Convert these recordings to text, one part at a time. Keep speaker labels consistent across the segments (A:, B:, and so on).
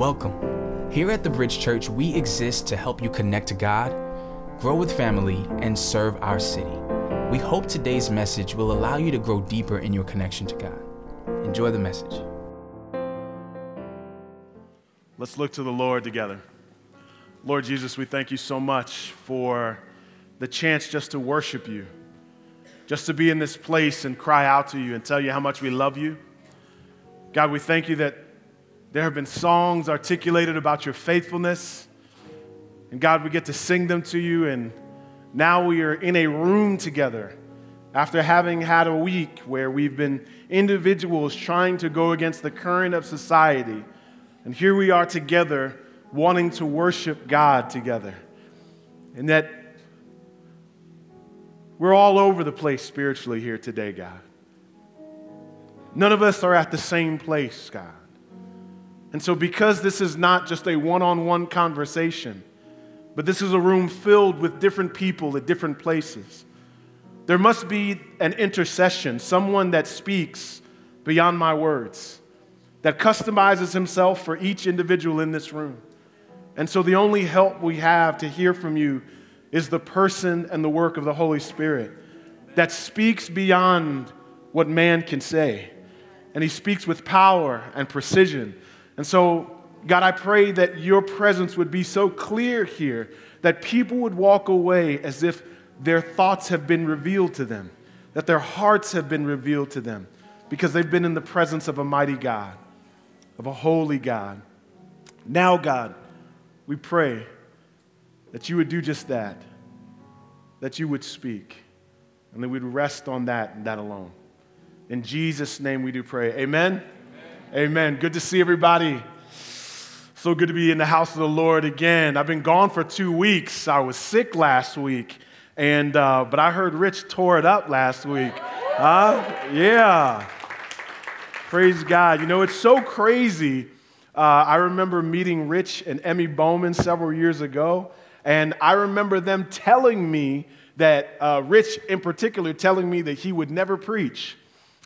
A: Welcome. Here at the Bridge Church, we exist to help you connect to God, grow with family, and serve our city. We hope today's message will allow you to grow deeper in your connection to God. Enjoy the message.
B: Let's look to the Lord together. Lord Jesus, we thank you so much for the chance just to worship you, just to be in this place and cry out to you and tell you how much we love you. God, we thank you that there have been songs articulated about your faithfulness. And God, we get to sing them to you. And now we are in a room together after having had a week where we've been individuals trying to go against the current of society. And here we are together wanting to worship God together. And that we're all over the place spiritually here today, God. None of us are at the same place, God. And so, because this is not just a one on one conversation, but this is a room filled with different people at different places, there must be an intercession, someone that speaks beyond my words, that customizes himself for each individual in this room. And so, the only help we have to hear from you is the person and the work of the Holy Spirit that speaks beyond what man can say. And he speaks with power and precision and so, God, I pray that your presence would be so clear here that people would walk away as if their thoughts have been revealed to them, that their hearts have been revealed to them, because they've been in the presence of a mighty God, of a holy God. Now, God, we pray that you would do just that, that you would speak, and that we'd rest on that and that alone. In Jesus' name we do pray. Amen. Amen. Good to see everybody. So good to be in the house of the Lord again. I've been gone for two weeks. I was sick last week, and uh, but I heard Rich tore it up last week. Yeah. Praise God. You know, it's so crazy. Uh, I remember meeting Rich and Emmy Bowman several years ago, and I remember them telling me that, uh, Rich in particular, telling me that he would never preach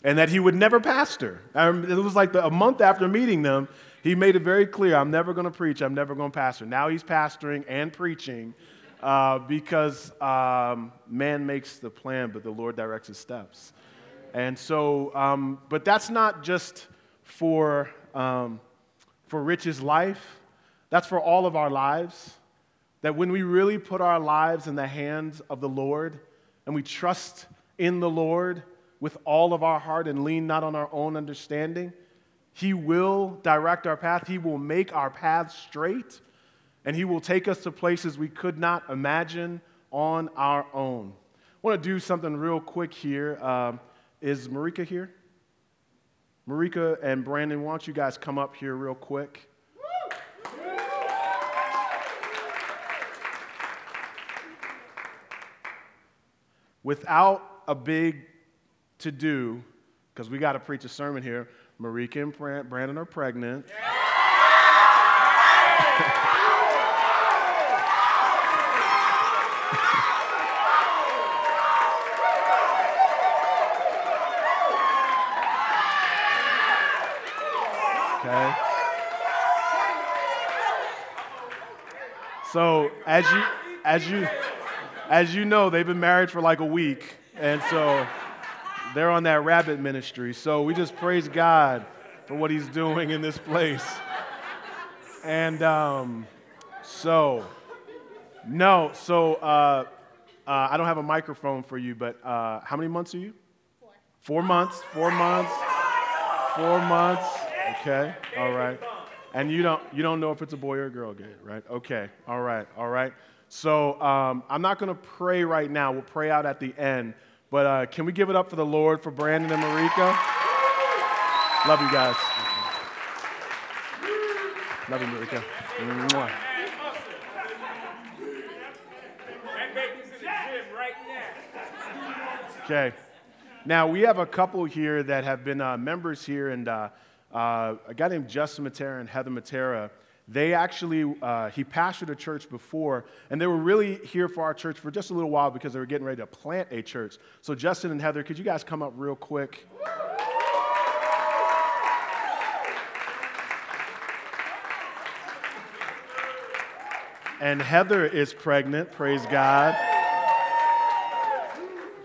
B: and that he would never pastor. it was like the, a month after meeting them, he made it very clear I'm never going to preach, I'm never going to pastor. Now he's pastoring and preaching uh, because um, man makes the plan, but the Lord directs his steps. And so, um, but that's not just for, um, for Rich's life, that's for all of our lives. That when we really put our lives in the hands of the Lord and we trust in the Lord, with all of our heart and lean not on our own understanding. He will direct our path, He will make our path straight, and He will take us to places we could not imagine on our own. I want to do something real quick here. Um, is Marika here? Marika and Brandon, why don't you guys come up here real quick? Without a big to do, because we got to preach a sermon here. Marika and Brandon are pregnant. okay. So as you as you as you know, they've been married for like a week, and so they're on that rabbit ministry. So we just praise God for what He's doing in this place. And um, so, no, so uh, uh, I don't have a microphone for you, but uh, how many months are you? Four. Four months. Four months. Four months. Okay. All right. And you don't you don't know if it's a boy or a girl yet, right? Okay. All right. All right. So um, I'm not going to pray right now. We'll pray out at the end. But uh, can we give it up for the Lord, for Brandon and Marika? Love you guys. Love you, Marika. Mwah. Okay. Now, we have a couple here that have been uh, members here, and uh, uh, a guy named Justin Matera and Heather Matera they actually, uh, he pastored a church before, and they were really here for our church for just a little while because they were getting ready to plant a church. So, Justin and Heather, could you guys come up real quick? And Heather is pregnant, praise God.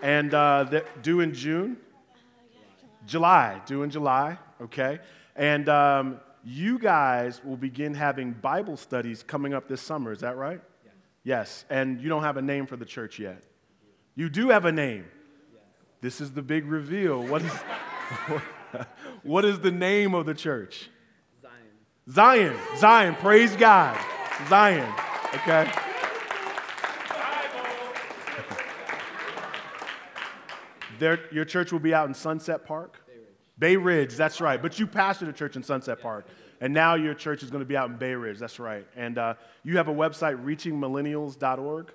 B: And uh, due in June? July, due in July, okay? And um, you guys will begin having Bible studies coming up this summer, is that right? Yes. yes. And you don't have a name for the church yet. You do have a name. Yes. This is the big reveal. What is, what is the name of the church? Zion. Zion. Zion. Praise God. Zion. Okay. There, your church will be out in Sunset Park. Bay Ridge, that's right. But you pastored a church in Sunset Park, and now your church is going to be out in Bay Ridge. That's right. And uh, you have a website, reachingmillennials.org.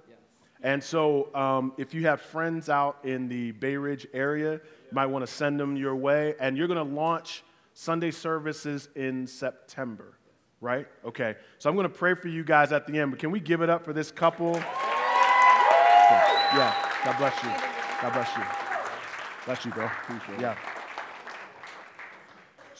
B: And so, um, if you have friends out in the Bay Ridge area, you might want to send them your way. And you're going to launch Sunday services in September, right? Okay. So, I'm going to pray for you guys at the end, but can we give it up for this couple? Yeah. God bless you. God bless you. Bless you, bro. Yeah.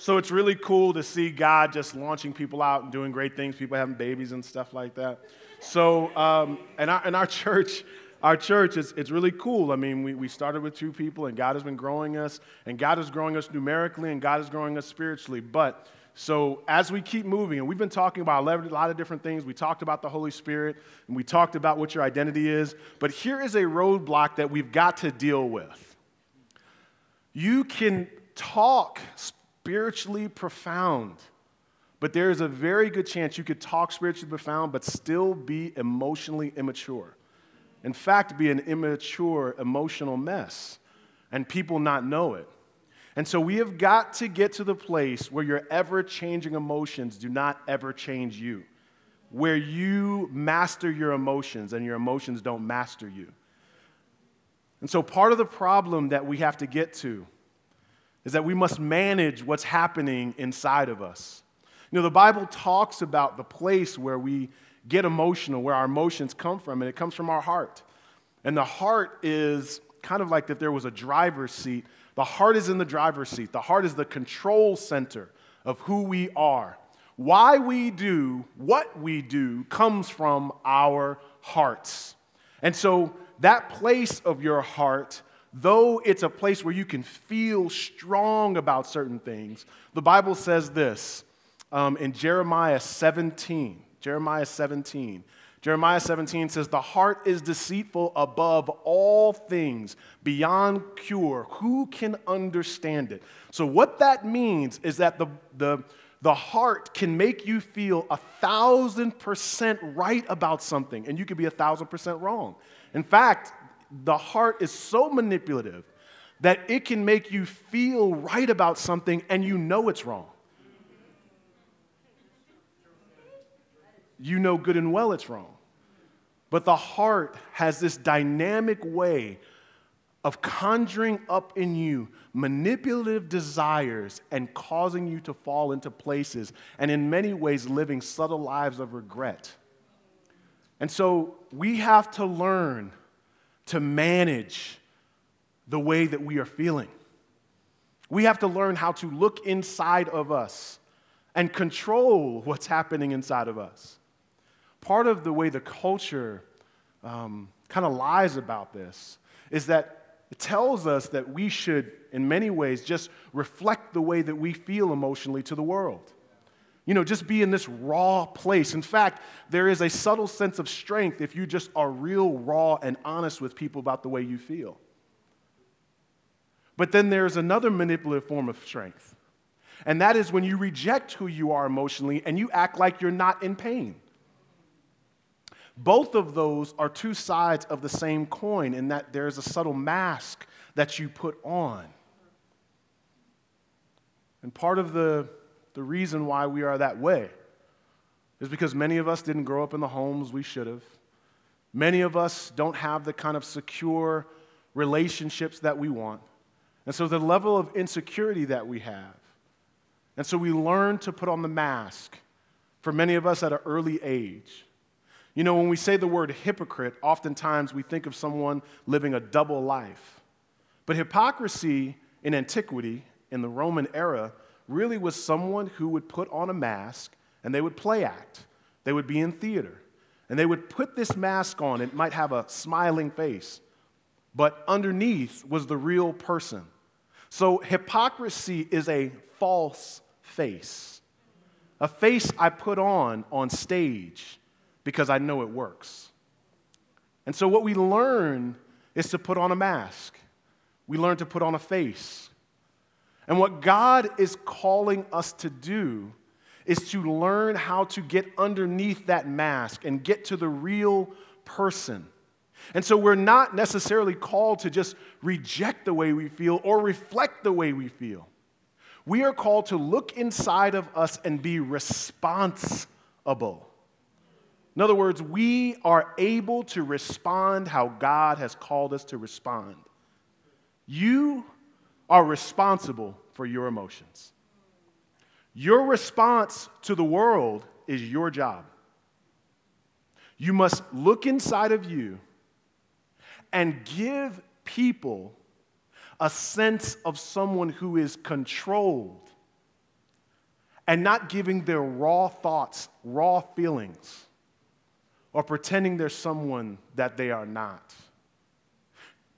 B: So it's really cool to see God just launching people out and doing great things, people having babies and stuff like that. So, um, and, our, and our church, our church, it's, it's really cool. I mean, we, we started with two people, and God has been growing us, and God is growing us numerically, and God is growing us spiritually. But so as we keep moving, and we've been talking about a lot of different things, we talked about the Holy Spirit, and we talked about what your identity is. But here is a roadblock that we've got to deal with. You can talk spiritually profound. But there is a very good chance you could talk spiritually profound, but still be emotionally immature. In fact, be an immature emotional mess, and people not know it. And so we have got to get to the place where your ever changing emotions do not ever change you, where you master your emotions and your emotions don't master you. And so part of the problem that we have to get to is that we must manage what's happening inside of us. You know, the Bible talks about the place where we get emotional, where our emotions come from, and it comes from our heart. And the heart is kind of like if there was a driver's seat. The heart is in the driver's seat. The heart is the control center of who we are. Why we do what we do comes from our hearts. And so that place of your heart though it's a place where you can feel strong about certain things, the Bible says this um, in Jeremiah 17. Jeremiah 17. Jeremiah 17 says, The heart is deceitful above all things, beyond cure. Who can understand it? So, what that means is that the, the, the heart can make you feel a thousand percent right about something, and you could be a thousand percent wrong. In fact, the heart is so manipulative that it can make you feel right about something and you know it's wrong. You know good and well it's wrong. But the heart has this dynamic way of conjuring up in you manipulative desires and causing you to fall into places, and in many ways, living subtle lives of regret. And so we have to learn to manage the way that we are feeling. We have to learn how to look inside of us and control what's happening inside of us. Part of the way the culture um, kind of lies about this is that it tells us that we should, in many ways, just reflect the way that we feel emotionally to the world. You know, just be in this raw place. In fact, there is a subtle sense of strength if you just are real, raw, and honest with people about the way you feel. But then there's another manipulative form of strength, and that is when you reject who you are emotionally and you act like you're not in pain. Both of those are two sides of the same coin in that there's a subtle mask that you put on. And part of the the reason why we are that way is because many of us didn't grow up in the homes we should have. Many of us don't have the kind of secure relationships that we want. And so the level of insecurity that we have. And so we learn to put on the mask for many of us at an early age. You know, when we say the word hypocrite, oftentimes we think of someone living a double life. But hypocrisy in antiquity, in the Roman era, really was someone who would put on a mask and they would play act. They would be in theater. And they would put this mask on. It might have a smiling face, but underneath was the real person. So hypocrisy is a false face, a face I put on on stage because I know it works. And so what we learn is to put on a mask. We learn to put on a face. And what God is calling us to do is to learn how to get underneath that mask and get to the real person. And so we're not necessarily called to just reject the way we feel or reflect the way we feel. We are called to look inside of us and be responsible. In other words, we are able to respond how God has called us to respond. You are responsible for your emotions. Your response to the world is your job. You must look inside of you and give people a sense of someone who is controlled and not giving their raw thoughts, raw feelings, or pretending they're someone that they are not.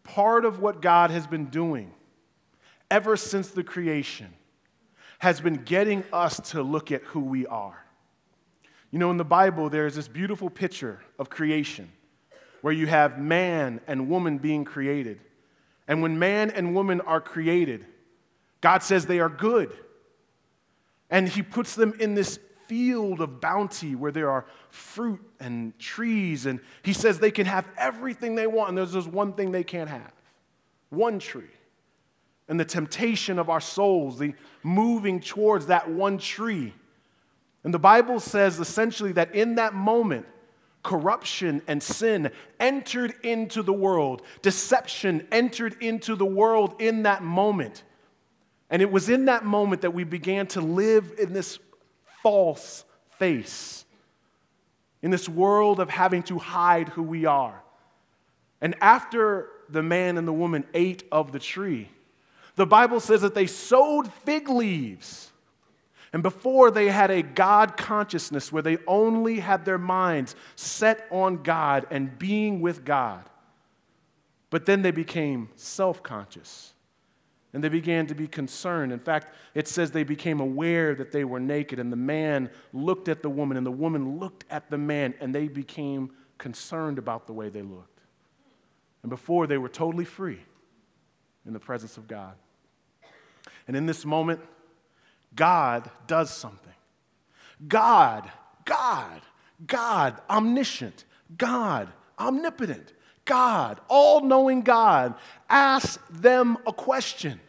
B: Part of what God has been doing ever since the creation has been getting us to look at who we are. You know, in the Bible, there's this beautiful picture of creation where you have man and woman being created. And when man and woman are created, God says they are good. And He puts them in this field of bounty where there are fruit and trees. And He says they can have everything they want. And there's just one thing they can't have one tree and the temptation of our souls, the moving towards that one tree. And the Bible says essentially that in that moment, corruption and sin entered into the world, deception entered into the world in that moment. And it was in that moment that we began to live in this false face, in this world of having to hide who we are. And after the man and the woman ate of the tree, the Bible says that they sewed fig leaves. And before they had a God consciousness where they only had their minds set on God and being with God. But then they became self conscious and they began to be concerned. In fact, it says they became aware that they were naked, and the man looked at the woman, and the woman looked at the man, and they became concerned about the way they looked. And before, they were totally free in the presence of God. And in this moment, God does something. God, God, God, omniscient, God, omnipotent, God, all knowing God, asks them a question.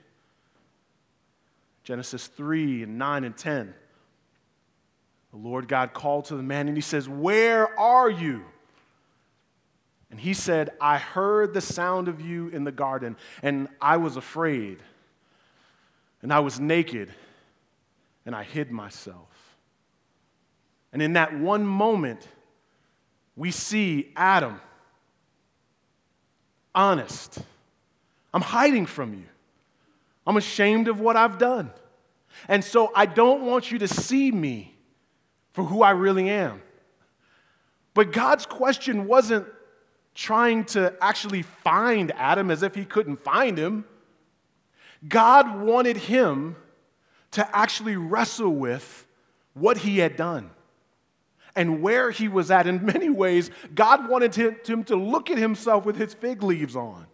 B: Genesis 3 and 9 and 10. The Lord God called to the man and he says, Where are you? And he said, I heard the sound of you in the garden, and I was afraid and I was naked and I hid myself. And in that one moment, we see Adam honest. I'm hiding from you. I'm ashamed of what I've done. And so I don't want you to see me for who I really am. But God's question wasn't trying to actually find Adam as if he couldn't find him. God wanted him to actually wrestle with what he had done and where he was at. In many ways, God wanted him to look at himself with his fig leaves on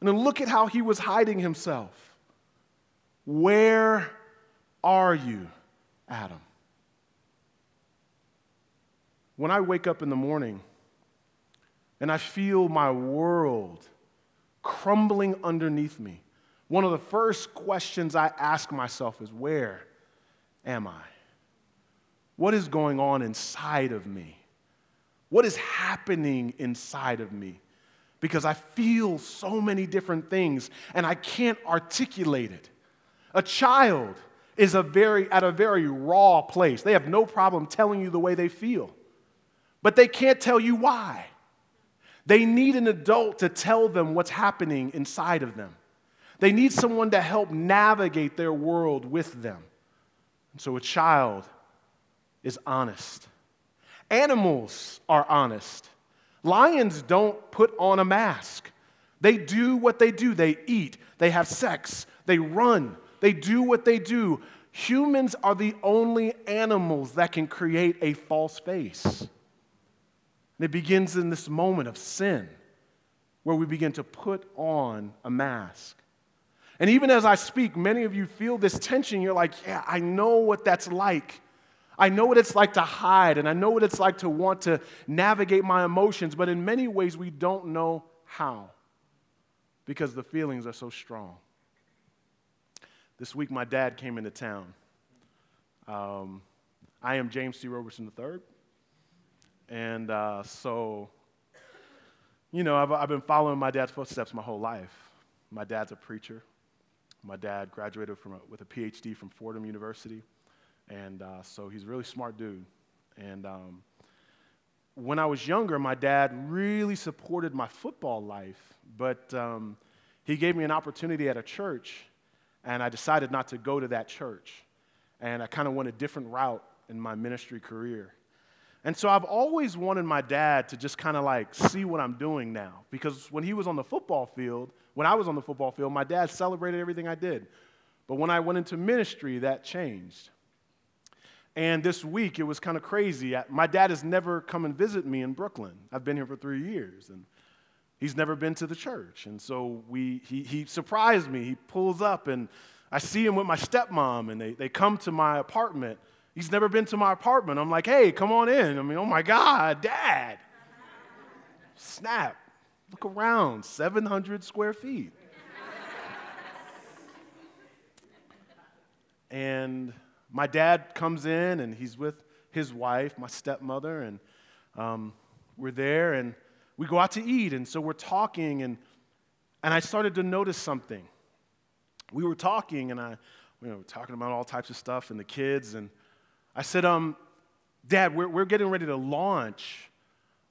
B: and to look at how he was hiding himself. Where are you, Adam? When I wake up in the morning and I feel my world crumbling underneath me, one of the first questions I ask myself is where am I? What is going on inside of me? What is happening inside of me? Because I feel so many different things and I can't articulate it. A child is a very, at a very raw place. They have no problem telling you the way they feel, but they can't tell you why. They need an adult to tell them what's happening inside of them. They need someone to help navigate their world with them. And so a child is honest. Animals are honest. Lions don't put on a mask. They do what they do. They eat, they have sex, they run, they do what they do. Humans are the only animals that can create a false face. And it begins in this moment of sin where we begin to put on a mask. And even as I speak, many of you feel this tension. You're like, yeah, I know what that's like. I know what it's like to hide, and I know what it's like to want to navigate my emotions, but in many ways, we don't know how because the feelings are so strong. This week, my dad came into town. Um, I am James C. Roberson III. And uh, so, you know, I've, I've been following my dad's footsteps my whole life. My dad's a preacher. My dad graduated from a, with a PhD from Fordham University. And uh, so he's a really smart dude. And um, when I was younger, my dad really supported my football life, but um, he gave me an opportunity at a church, and I decided not to go to that church. And I kind of went a different route in my ministry career. And so I've always wanted my dad to just kind of like see what I'm doing now. Because when he was on the football field, when I was on the football field, my dad celebrated everything I did. But when I went into ministry, that changed. And this week, it was kind of crazy. My dad has never come and visit me in Brooklyn. I've been here for three years, and he's never been to the church. And so we, he, he surprised me. He pulls up, and I see him with my stepmom, and they, they come to my apartment. He's never been to my apartment. I'm like, hey, come on in. I mean, oh my God, dad. Snap. Look around, 700 square feet. and my dad comes in and he's with his wife, my stepmother, and um, we're there and we go out to eat. And so we're talking, and, and I started to notice something. We were talking, and I, you know, talking about all types of stuff and the kids. And I said, um, Dad, we're, we're getting ready to launch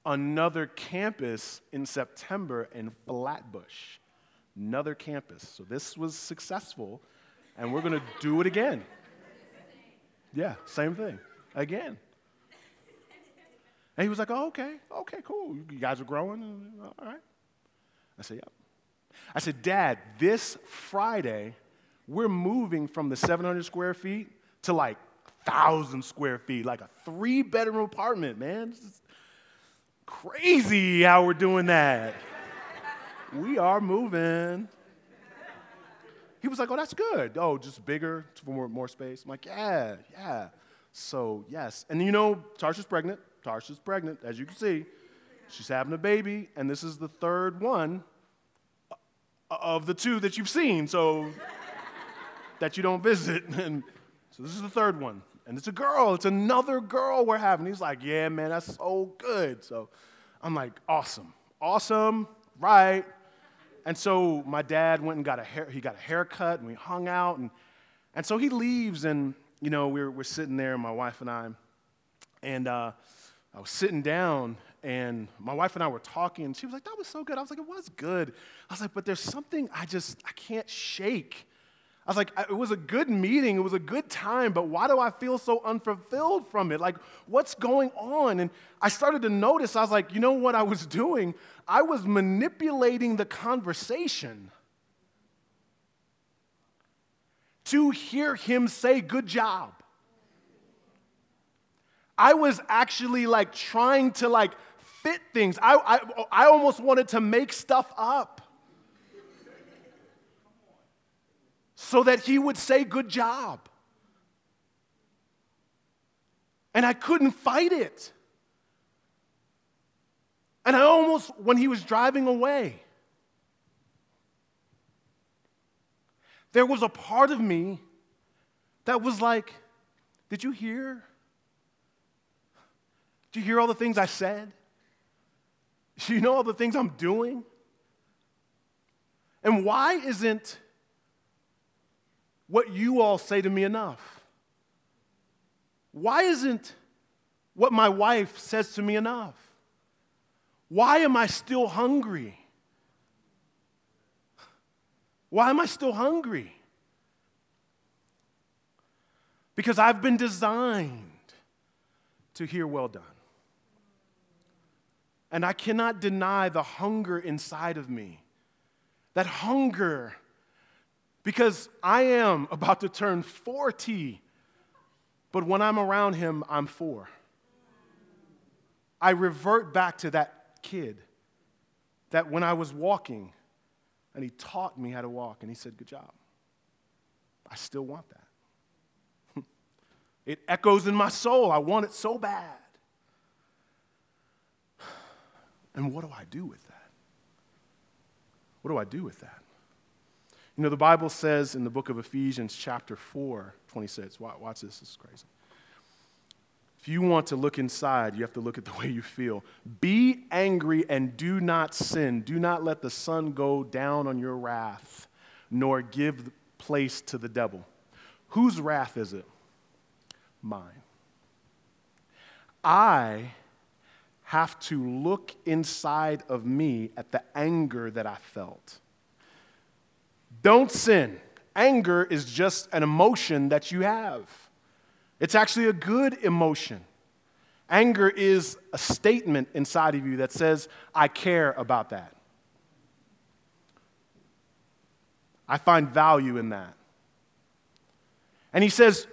B: another campus in September in Flatbush. Another campus. So this was successful, and we're going to do it again. Yeah, same thing. Again. And he was like, oh, okay, okay, cool. You guys are growing? All right. I said, yep. I said, Dad, this Friday, we're moving from the 700 square feet to like 1,000 square feet, like a three bedroom apartment, man. crazy how we're doing that. we are moving. He was like, oh, that's good. Oh, just bigger for more, more space. I'm like, yeah, yeah. So, yes. And you know, Tarsha's pregnant. Tarsha's pregnant, as you can see. She's having a baby, and this is the third one uh, of the two that you've seen, so that you don't visit. And so this is the third one. And it's a girl. It's another girl we're having. He's like, yeah, man, that's so good. So I'm like, awesome. Awesome. Right. And so my dad went and got a hair, he got a haircut and we hung out. And, and so he leaves and, you know, we're, we're sitting there, my wife and I. And uh, I was sitting down and my wife and I were talking and she was like, that was so good. I was like, it was good. I was like, but there's something I just, I can't shake. I was like, it was a good meeting, it was a good time, but why do I feel so unfulfilled from it? Like, what's going on? And I started to notice, I was like, you know what I was doing? I was manipulating the conversation to hear him say, good job. I was actually like trying to like fit things. I, I, I almost wanted to make stuff up. So that he would say, Good job. And I couldn't fight it. And I almost, when he was driving away, there was a part of me that was like, Did you hear? Did you hear all the things I said? Do you know all the things I'm doing? And why isn't what you all say to me enough? Why isn't what my wife says to me enough? Why am I still hungry? Why am I still hungry? Because I've been designed to hear well done. And I cannot deny the hunger inside of me. That hunger, because I am about to turn 40, but when I'm around him, I'm four. I revert back to that kid that when I was walking, and he taught me how to walk, and he said, Good job. I still want that. it echoes in my soul. I want it so bad. And what do I do with that? What do I do with that? You know, the Bible says in the book of Ephesians, chapter 4, 26, watch, this, this is crazy. If you want to look inside, you have to look at the way you feel. Be angry and do not sin. Do not let the sun go down on your wrath, nor give place to the devil. Whose wrath is it? Mine. I have to look inside of me at the anger that I felt. Don't sin. Anger is just an emotion that you have. It's actually a good emotion. Anger is a statement inside of you that says, I care about that. I find value in that. And he says,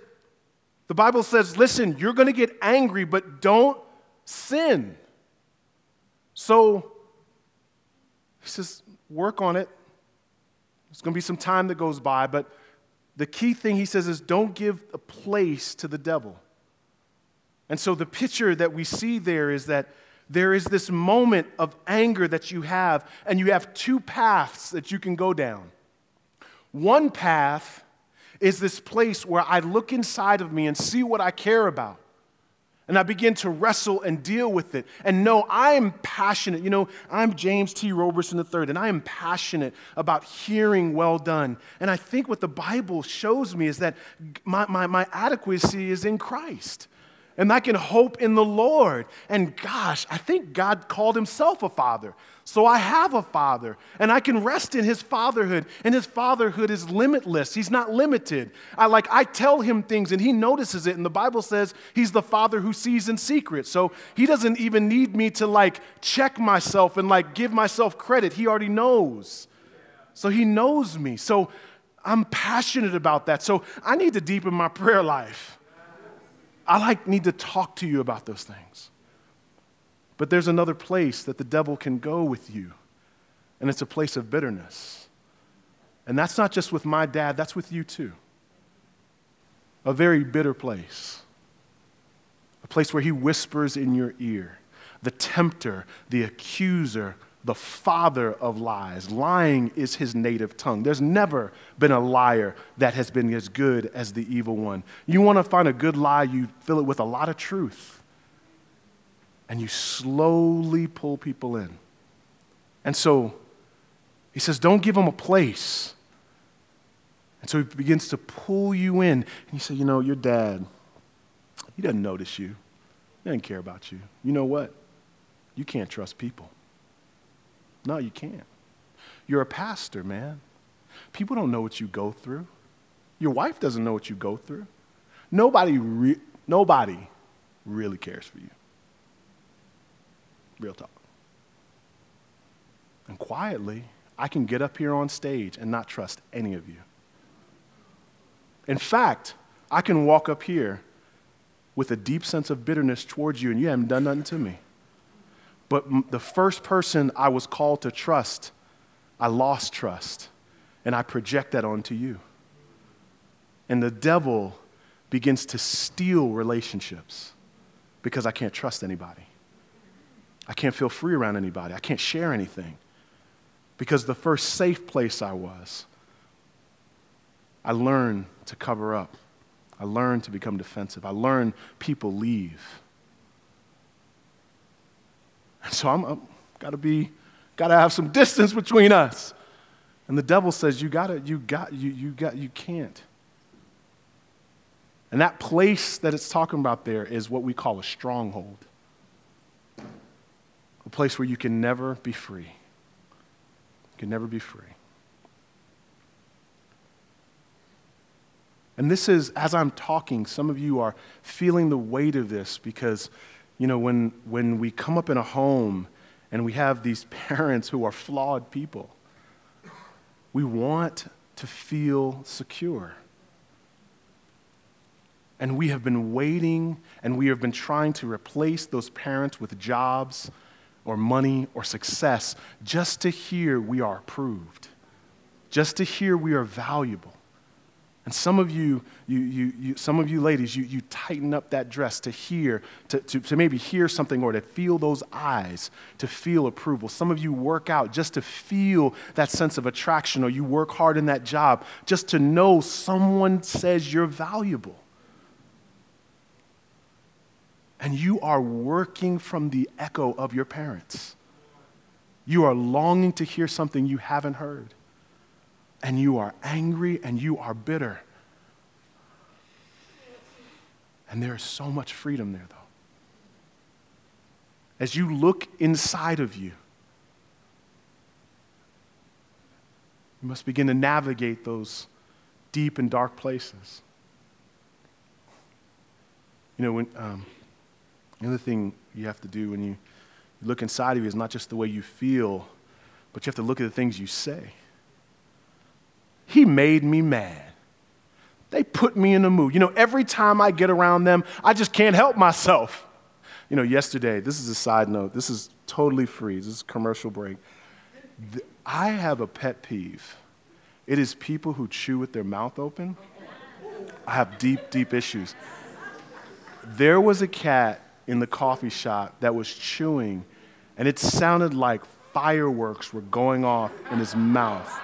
B: the Bible says, listen, you're going to get angry, but don't sin. So he says, work on it. There's going to be some time that goes by, but the key thing he says is don't give a place to the devil. And so the picture that we see there is that there is this moment of anger that you have, and you have two paths that you can go down. One path is this place where I look inside of me and see what I care about. And I begin to wrestle and deal with it. And no, I am passionate. You know, I'm James T. Roberson III, and I am passionate about hearing well done. And I think what the Bible shows me is that my, my, my adequacy is in Christ and I can hope in the Lord. And gosh, I think God called himself a father. So I have a father, and I can rest in his fatherhood. And his fatherhood is limitless. He's not limited. I like I tell him things and he notices it. And the Bible says he's the father who sees in secret. So he doesn't even need me to like check myself and like give myself credit. He already knows. So he knows me. So I'm passionate about that. So I need to deepen my prayer life. I like need to talk to you about those things. But there's another place that the devil can go with you, and it's a place of bitterness. And that's not just with my dad, that's with you too. A very bitter place. A place where he whispers in your ear. The tempter, the accuser, the father of lies. Lying is his native tongue. There's never been a liar that has been as good as the evil one. You want to find a good lie, you fill it with a lot of truth. And you slowly pull people in. And so he says, don't give them a place. And so he begins to pull you in. And you say, you know, your dad, he doesn't notice you, he doesn't care about you. You know what? You can't trust people. No, you can't. You're a pastor, man. People don't know what you go through. Your wife doesn't know what you go through. Nobody, re- nobody really cares for you. Real talk. And quietly, I can get up here on stage and not trust any of you. In fact, I can walk up here with a deep sense of bitterness towards you, and you haven't done nothing to me. But the first person I was called to trust, I lost trust. And I project that onto you. And the devil begins to steal relationships because I can't trust anybody. I can't feel free around anybody. I can't share anything. Because the first safe place I was, I learned to cover up. I learned to become defensive. I learned people leave. So I'm, I'm got to be, got to have some distance between us. And the devil says, you got to, you got, you, you got, you can't. And that place that it's talking about there is what we call a stronghold. A place where you can never be free. You can never be free. And this is, as I'm talking, some of you are feeling the weight of this because you know, when, when we come up in a home and we have these parents who are flawed people. We want to feel secure. And we have been waiting and we have been trying to replace those parents with jobs or money or success just to hear we are approved, just to hear we are valuable. And some of you, you, you, you, some of you ladies, you, you tighten up that dress to hear, to, to, to maybe hear something or to feel those eyes, to feel approval. Some of you work out just to feel that sense of attraction, or you work hard in that job just to know someone says you're valuable. And you are working from the echo of your parents. You are longing to hear something you haven't heard and you are angry and you are bitter. And there is so much freedom there, though. As you look inside of you, you must begin to navigate those deep and dark places. You know, when, um, the other thing you have to do when you look inside of you is not just the way you feel, but you have to look at the things you say. He made me mad. They put me in a mood. You know, every time I get around them, I just can't help myself. You know, yesterday, this is a side note, this is totally free, this is commercial break. I have a pet peeve. It is people who chew with their mouth open. I have deep, deep issues. There was a cat in the coffee shop that was chewing, and it sounded like fireworks were going off in his mouth.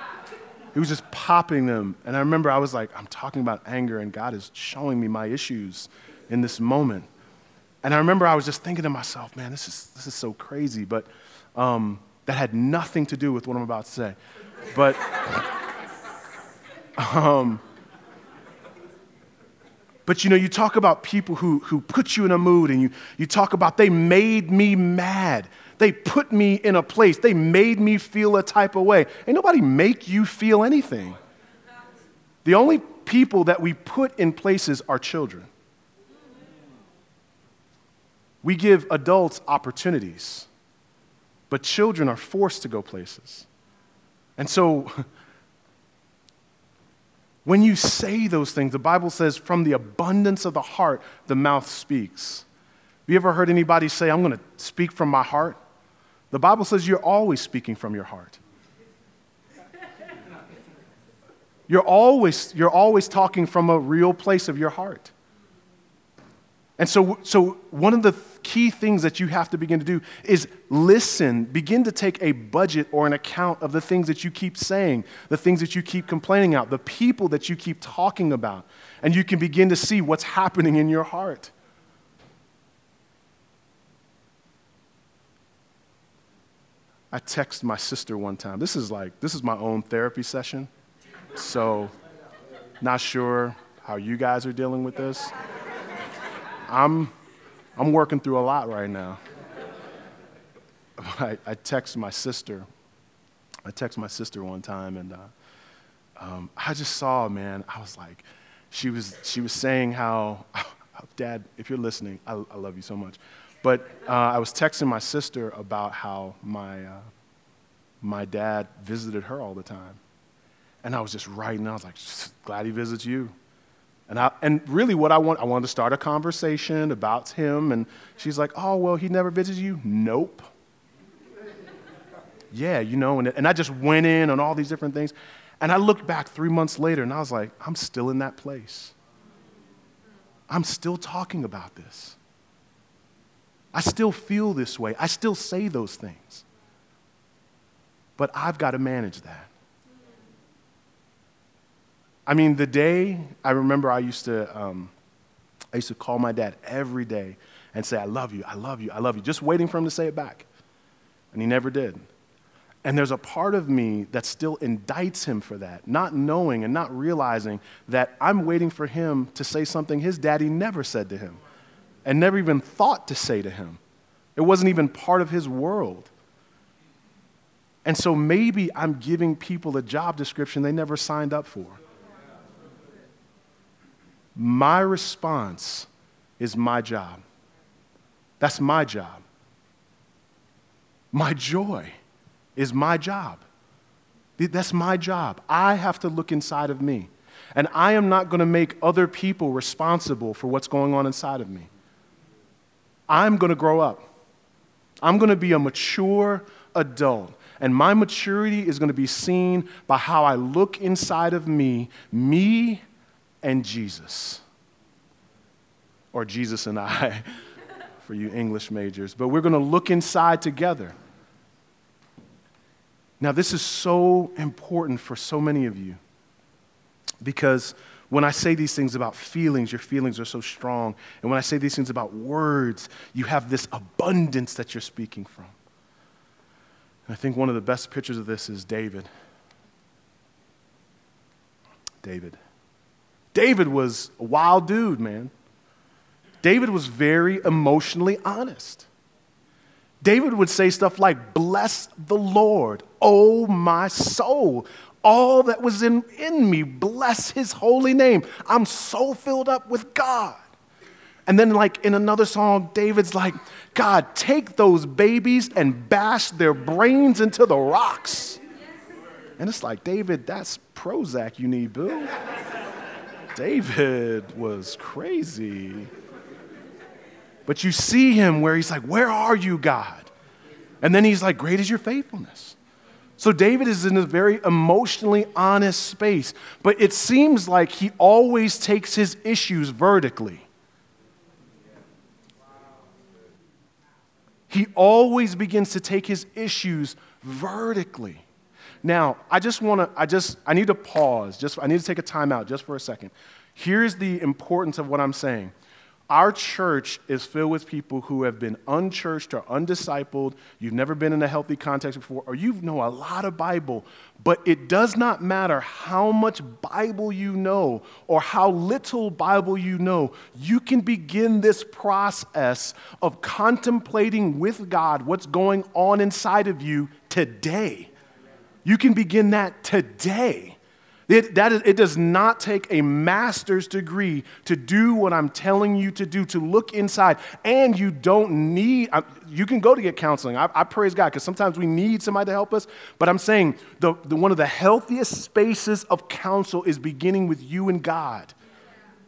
B: He was just popping them. And I remember I was like, I'm talking about anger, and God is showing me my issues in this moment. And I remember I was just thinking to myself, man, this is, this is so crazy. But um, that had nothing to do with what I'm about to say. But, um, but you know, you talk about people who, who put you in a mood, and you, you talk about they made me mad. They put me in a place. They made me feel a type of way. Ain't nobody make you feel anything. The only people that we put in places are children. We give adults opportunities, but children are forced to go places. And so, when you say those things, the Bible says, from the abundance of the heart, the mouth speaks. Have you ever heard anybody say, I'm going to speak from my heart? The Bible says you're always speaking from your heart. You're always, you're always talking from a real place of your heart. And so, so, one of the key things that you have to begin to do is listen, begin to take a budget or an account of the things that you keep saying, the things that you keep complaining about, the people that you keep talking about, and you can begin to see what's happening in your heart. I texted my sister one time. This is like, this is my own therapy session. So, not sure how you guys are dealing with this. I'm, I'm working through a lot right now. I, I texted my sister. I texted my sister one time, and uh, um, I just saw, man, I was like, she was, she was saying how, Dad, if you're listening, I, I love you so much. But uh, I was texting my sister about how my, uh, my dad visited her all the time. And I was just writing, I was like, glad he visits you. And, I, and really, what I want, I wanted to start a conversation about him. And she's like, oh, well, he never visits you? Nope. yeah, you know, and, and I just went in on all these different things. And I looked back three months later and I was like, I'm still in that place. I'm still talking about this. I still feel this way. I still say those things. But I've got to manage that. I mean, the day I remember I used to, um, I used to call my dad every day and say, I love you, I love you, I love you, just waiting for him to say it back. And he never did. And there's a part of me that still indicts him for that, not knowing and not realizing that I'm waiting for him to say something his daddy never said to him and never even thought to say to him. It wasn't even part of his world. And so maybe I'm giving people a job description they never signed up for. My response is my job. That's my job. My joy is my job. That's my job. I have to look inside of me. And I am not going to make other people responsible for what's going on inside of me. I'm going to grow up. I'm going to be a mature adult. And my maturity is going to be seen by how I look inside of me, me and Jesus. Or Jesus and I, for you English majors. But we're going to look inside together. Now, this is so important for so many of you because when I say these things about feelings, your feelings are so strong. And when I say these things about words, you have this abundance that you're speaking from. And I think one of the best pictures of this is David. David. David was a wild dude, man. David was very emotionally honest. David would say stuff like, Bless the Lord, oh my soul. All that was in, in me, bless his holy name. I'm so filled up with God. And then, like in another song, David's like, God, take those babies and bash their brains into the rocks. And it's like, David, that's Prozac you need, boo. David was crazy. But you see him where he's like, Where are you, God? And then he's like, Great is your faithfulness. So David is in a very emotionally honest space, but it seems like he always takes his issues vertically. He always begins to take his issues vertically. Now, I just want to, I just, I need to pause. Just, I need to take a time out just for a second. Here's the importance of what I'm saying. Our church is filled with people who have been unchurched or undiscipled. You've never been in a healthy context before, or you know a lot of Bible, but it does not matter how much Bible you know or how little Bible you know. You can begin this process of contemplating with God what's going on inside of you today. You can begin that today. It, that is, it does not take a master's degree to do what I'm telling you to do, to look inside. And you don't need, you can go to get counseling. I, I praise God because sometimes we need somebody to help us. But I'm saying the, the, one of the healthiest spaces of counsel is beginning with you and God.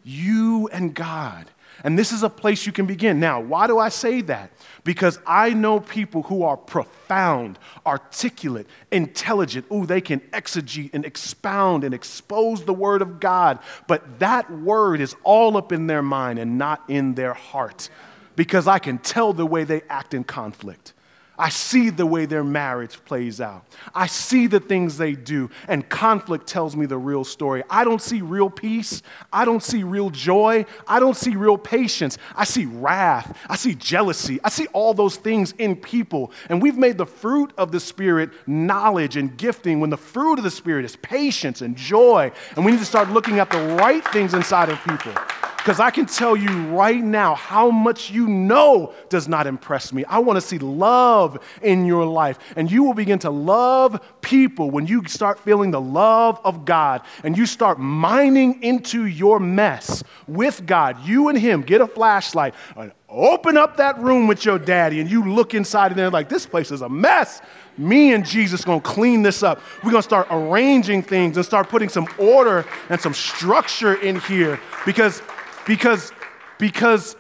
B: You and God. And this is a place you can begin. Now, why do I say that? Because I know people who are profound, articulate, intelligent. Ooh, they can exegete and expound and expose the word of God. But that word is all up in their mind and not in their heart. Because I can tell the way they act in conflict. I see the way their marriage plays out. I see the things they do, and conflict tells me the real story. I don't see real peace. I don't see real joy. I don't see real patience. I see wrath. I see jealousy. I see all those things in people. And we've made the fruit of the Spirit knowledge and gifting when the fruit of the Spirit is patience and joy. And we need to start looking at the right things inside of people. Because I can tell you right now how much you know does not impress me. I want to see love in your life. And you will begin to love people when you start feeling the love of God and you start mining into your mess with God. You and Him get a flashlight and open up that room with your daddy and you look inside of there like, this place is a mess. Me and Jesus gonna clean this up. We're gonna start arranging things and start putting some order and some structure in here because because, because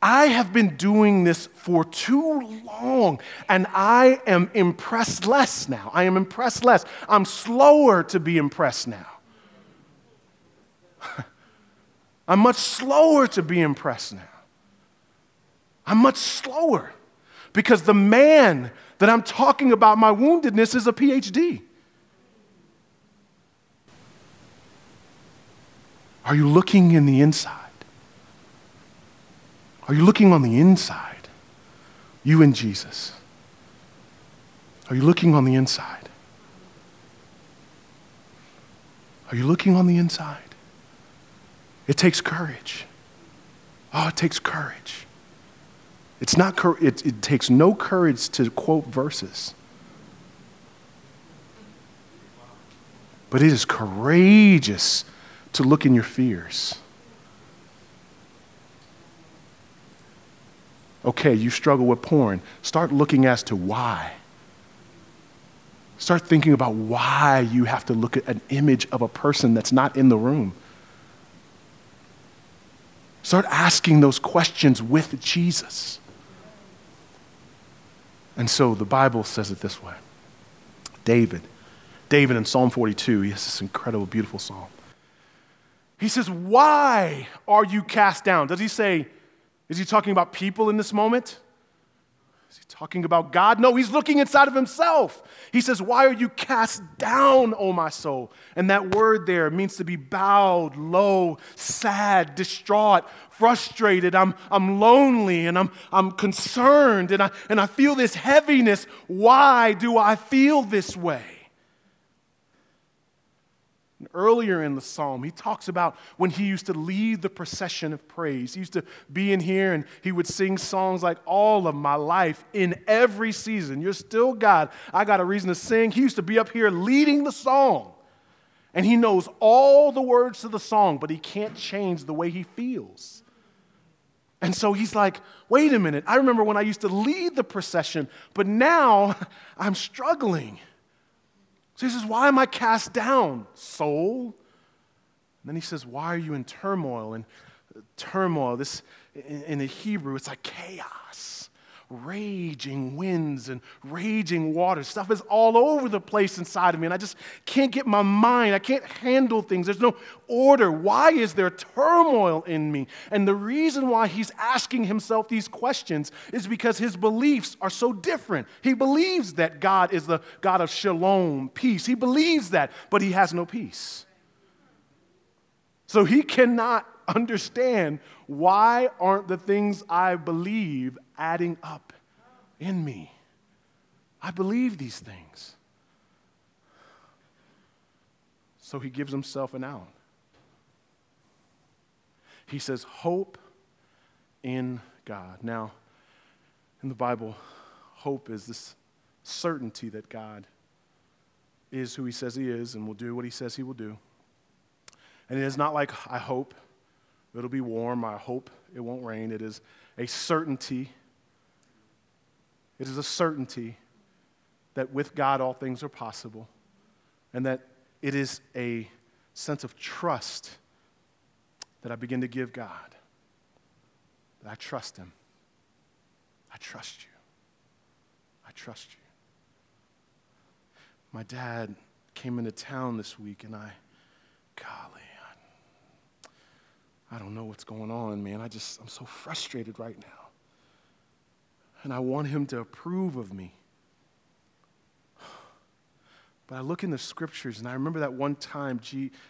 B: I have been doing this for too long and I am impressed less now. I am impressed less. I'm slower to be impressed now. I'm much slower to be impressed now. I'm much slower because the man that I'm talking about my woundedness is a PhD. Are you looking in the inside? Are you looking on the inside? You and Jesus. Are you looking on the inside? Are you looking on the inside? It takes courage. Oh, it takes courage. It's not, it, it takes no courage to quote verses. But it is courageous to look in your fears. Okay, you struggle with porn. Start looking as to why. Start thinking about why you have to look at an image of a person that's not in the room. Start asking those questions with Jesus. And so the Bible says it this way David, David in Psalm 42, he has this incredible, beautiful psalm. He says, Why are you cast down? Does he say, is he talking about people in this moment? Is he talking about God? No, he's looking inside of himself. He says, Why are you cast down, O my soul? And that word there means to be bowed, low, sad, distraught, frustrated. I'm, I'm lonely and I'm, I'm concerned and I, and I feel this heaviness. Why do I feel this way? And earlier in the psalm, he talks about when he used to lead the procession of praise. He used to be in here and he would sing songs like All of My Life in every season. You're still God. I got a reason to sing. He used to be up here leading the song. And he knows all the words to the song, but he can't change the way he feels. And so he's like, wait a minute. I remember when I used to lead the procession, but now I'm struggling. So he says, Why am I cast down, soul? And then he says, Why are you in turmoil? And turmoil, this in, in the Hebrew, it's like chaos, raging winds and raging waters. Stuff is all over the place inside of me, and I just can't get my mind. I can't handle things. There's no order. Why is there turmoil in me? And the reason why he's asking himself these questions is because his beliefs are so different. He believes that God is the God of shalom, peace. He believes that, but he has no peace. So he cannot understand why aren't the things I believe adding up in me? I believe these things. So he gives himself an out. He says, Hope in God. Now, in the Bible, hope is this certainty that God is who he says he is and will do what he says he will do. And it is not like, I hope it'll be warm, I hope it won't rain. It is a certainty. It is a certainty that with God all things are possible, and that it is a sense of trust that I begin to give God. That I trust Him. I trust you. I trust you. My dad came into town this week, and I, golly, I, I don't know what's going on, man. I just, I'm so frustrated right now. And I want him to approve of me. But I look in the scriptures, and I remember that one time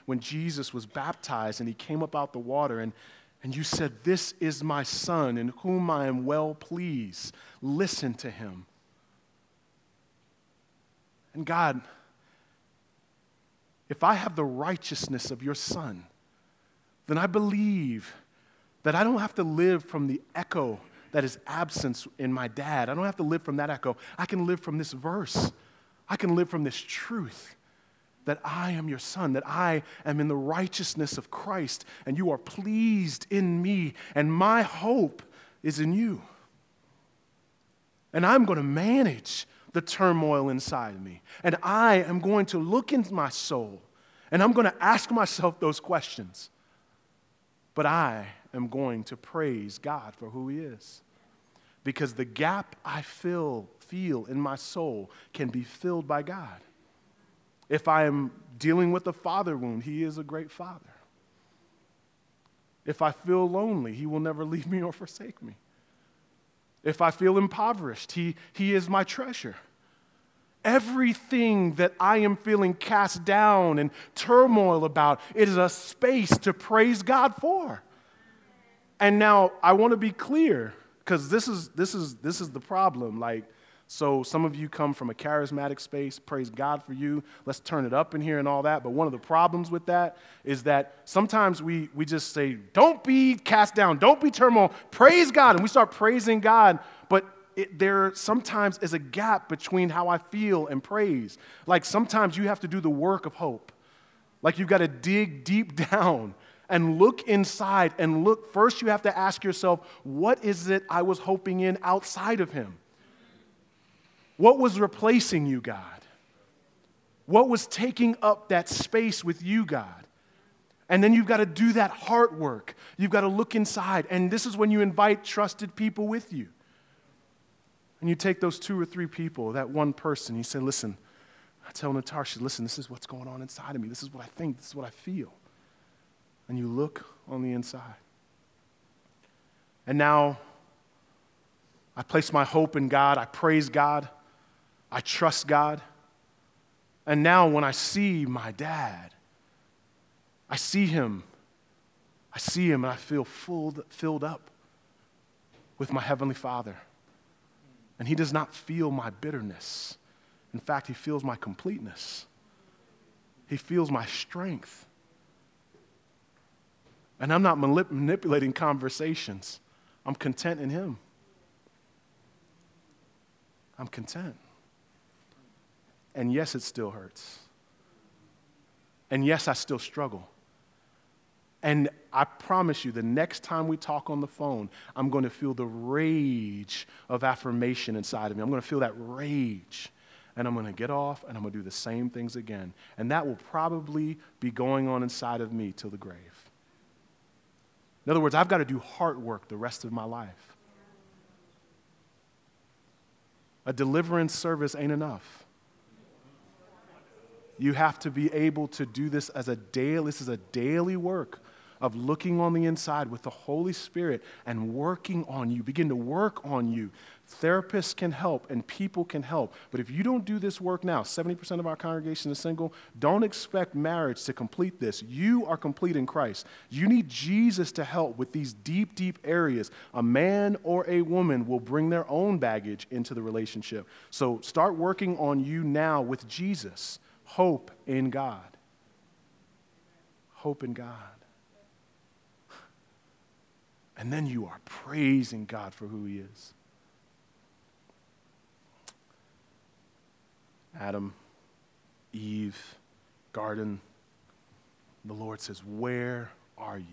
B: when Jesus was baptized and he came up out the water, and, and you said, This is my son in whom I am well pleased. Listen to him. And God, if I have the righteousness of your son, then I believe that I don't have to live from the echo that is absence in my dad. I don't have to live from that echo. I can live from this verse. I can live from this truth that I am your son, that I am in the righteousness of Christ, and you are pleased in me, and my hope is in you. And I'm going to manage the turmoil inside me, and I am going to look into my soul, and I'm going to ask myself those questions. But I am going to praise God for who He is. Because the gap I feel feel in my soul can be filled by God. If I am dealing with a father wound, He is a great Father. If I feel lonely, He will never leave me or forsake me. If I feel impoverished, He, he is my treasure. Everything that I am feeling cast down and turmoil about, it is a space to praise God for. And now I want to be clear because this is this is this is the problem. Like so some of you come from a charismatic space. Praise God for you. Let's turn it up in here and all that. But one of the problems with that is that sometimes we, we just say, don't be cast down, don't be turmoil, praise God. And we start praising God, but it, there sometimes is a gap between how I feel and praise. Like sometimes you have to do the work of hope. Like you've got to dig deep down and look inside and look. First, you have to ask yourself, what is it I was hoping in outside of Him? What was replacing you, God? What was taking up that space with you, God? And then you've got to do that heart work. You've got to look inside. And this is when you invite trusted people with you. And you take those two or three people, that one person, you say, listen, I tell Natasha, listen, this is what's going on inside of me. This is what I think. This is what I feel. And you look on the inside. And now I place my hope in God. I praise God. I trust God. And now when I see my dad, I see him. I see him and I feel full, filled up with my Heavenly Father. And he does not feel my bitterness. In fact, he feels my completeness. He feels my strength. And I'm not manip- manipulating conversations. I'm content in him. I'm content. And yes, it still hurts. And yes, I still struggle. And I promise you, the next time we talk on the phone, I'm going to feel the rage of affirmation inside of me. I'm going to feel that rage. And I'm going to get off and I'm going to do the same things again. And that will probably be going on inside of me till the grave. In other words, I've got to do heart work the rest of my life. A deliverance service ain't enough. You have to be able to do this as a daily, this is a daily work of looking on the inside with the Holy Spirit and working on you. Begin to work on you. Therapists can help and people can help. But if you don't do this work now, 70% of our congregation is single, don't expect marriage to complete this. You are complete in Christ. You need Jesus to help with these deep, deep areas. A man or a woman will bring their own baggage into the relationship. So start working on you now with Jesus. Hope in God. Hope in God. And then you are praising God for who He is. Adam, Eve, garden. The Lord says, Where are you?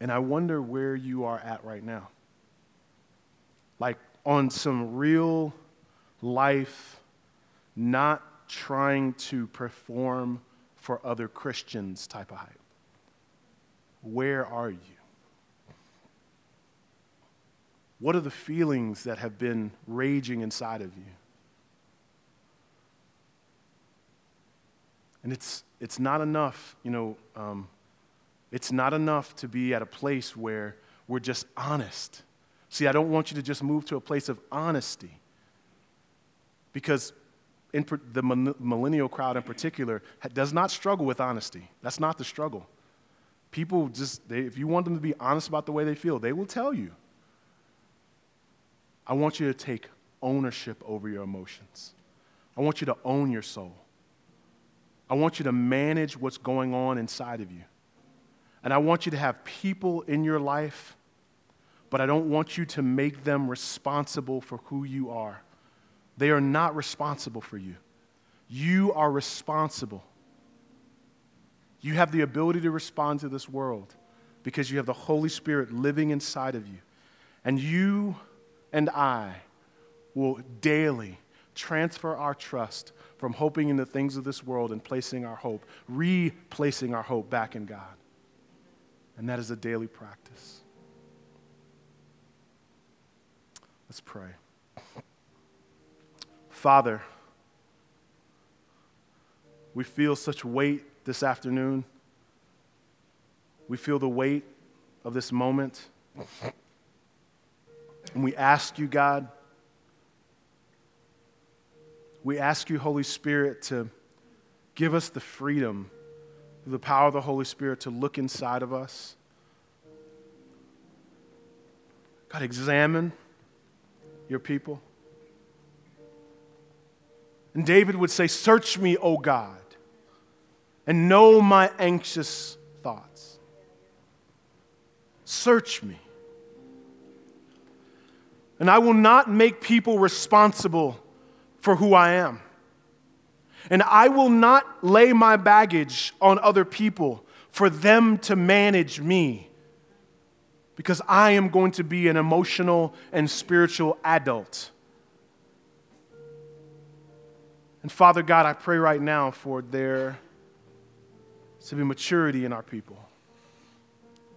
B: And I wonder where you are at right now. Like on some real life, not trying to perform for other Christians type of hype. Where are you? What are the feelings that have been raging inside of you? And it's, it's not enough, you know, um, it's not enough to be at a place where we're just honest. See, I don't want you to just move to a place of honesty because in the millennial crowd in particular does not struggle with honesty. That's not the struggle. People just, they, if you want them to be honest about the way they feel, they will tell you. I want you to take ownership over your emotions. I want you to own your soul. I want you to manage what's going on inside of you. And I want you to have people in your life, but I don't want you to make them responsible for who you are. They are not responsible for you. You are responsible. You have the ability to respond to this world because you have the Holy Spirit living inside of you. And you and I will daily transfer our trust from hoping in the things of this world and placing our hope, replacing our hope back in God. And that is a daily practice. Let's pray. Father, we feel such weight this afternoon. We feel the weight of this moment. And we ask you, God, we ask you, Holy Spirit, to give us the freedom, the power of the Holy Spirit to look inside of us. God, examine your people. And David would say, Search me, O God, and know my anxious thoughts. Search me. And I will not make people responsible for who I am. And I will not lay my baggage on other people, for them to manage me because I am going to be an emotional and spiritual adult. And Father God, I pray right now for there to be maturity in our people.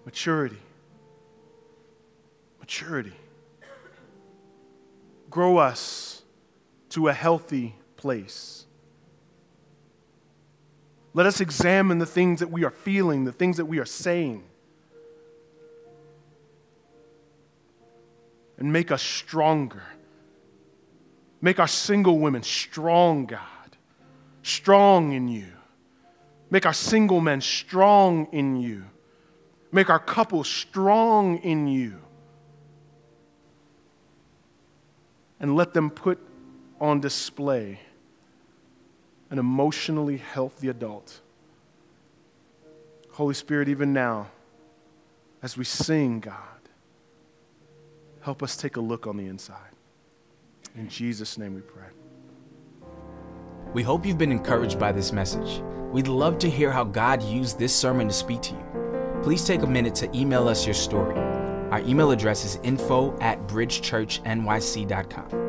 B: Maturity. Maturity. Grow us to a healthy place. Let us examine the things that we are feeling, the things that we are saying, and make us stronger. Make our single women strong, God, strong in you. Make our single men strong in you. Make our couples strong in you. And let them put on display an emotionally healthy adult. Holy Spirit, even now, as we sing, God, help us take a look on the inside. In Jesus' name we pray.
A: We hope you've been encouraged by this message. We'd love to hear how God used this sermon to speak to you. Please take a minute to email us your story. Our email address is info at bridgechurchnyc.com.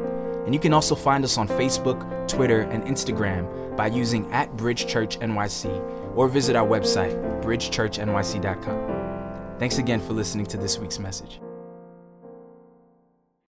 A: And you can also find us on Facebook, Twitter, and Instagram by using at Bridge Church NYC or visit our website, bridgechurchnyc.com. Thanks again for listening to this week's message.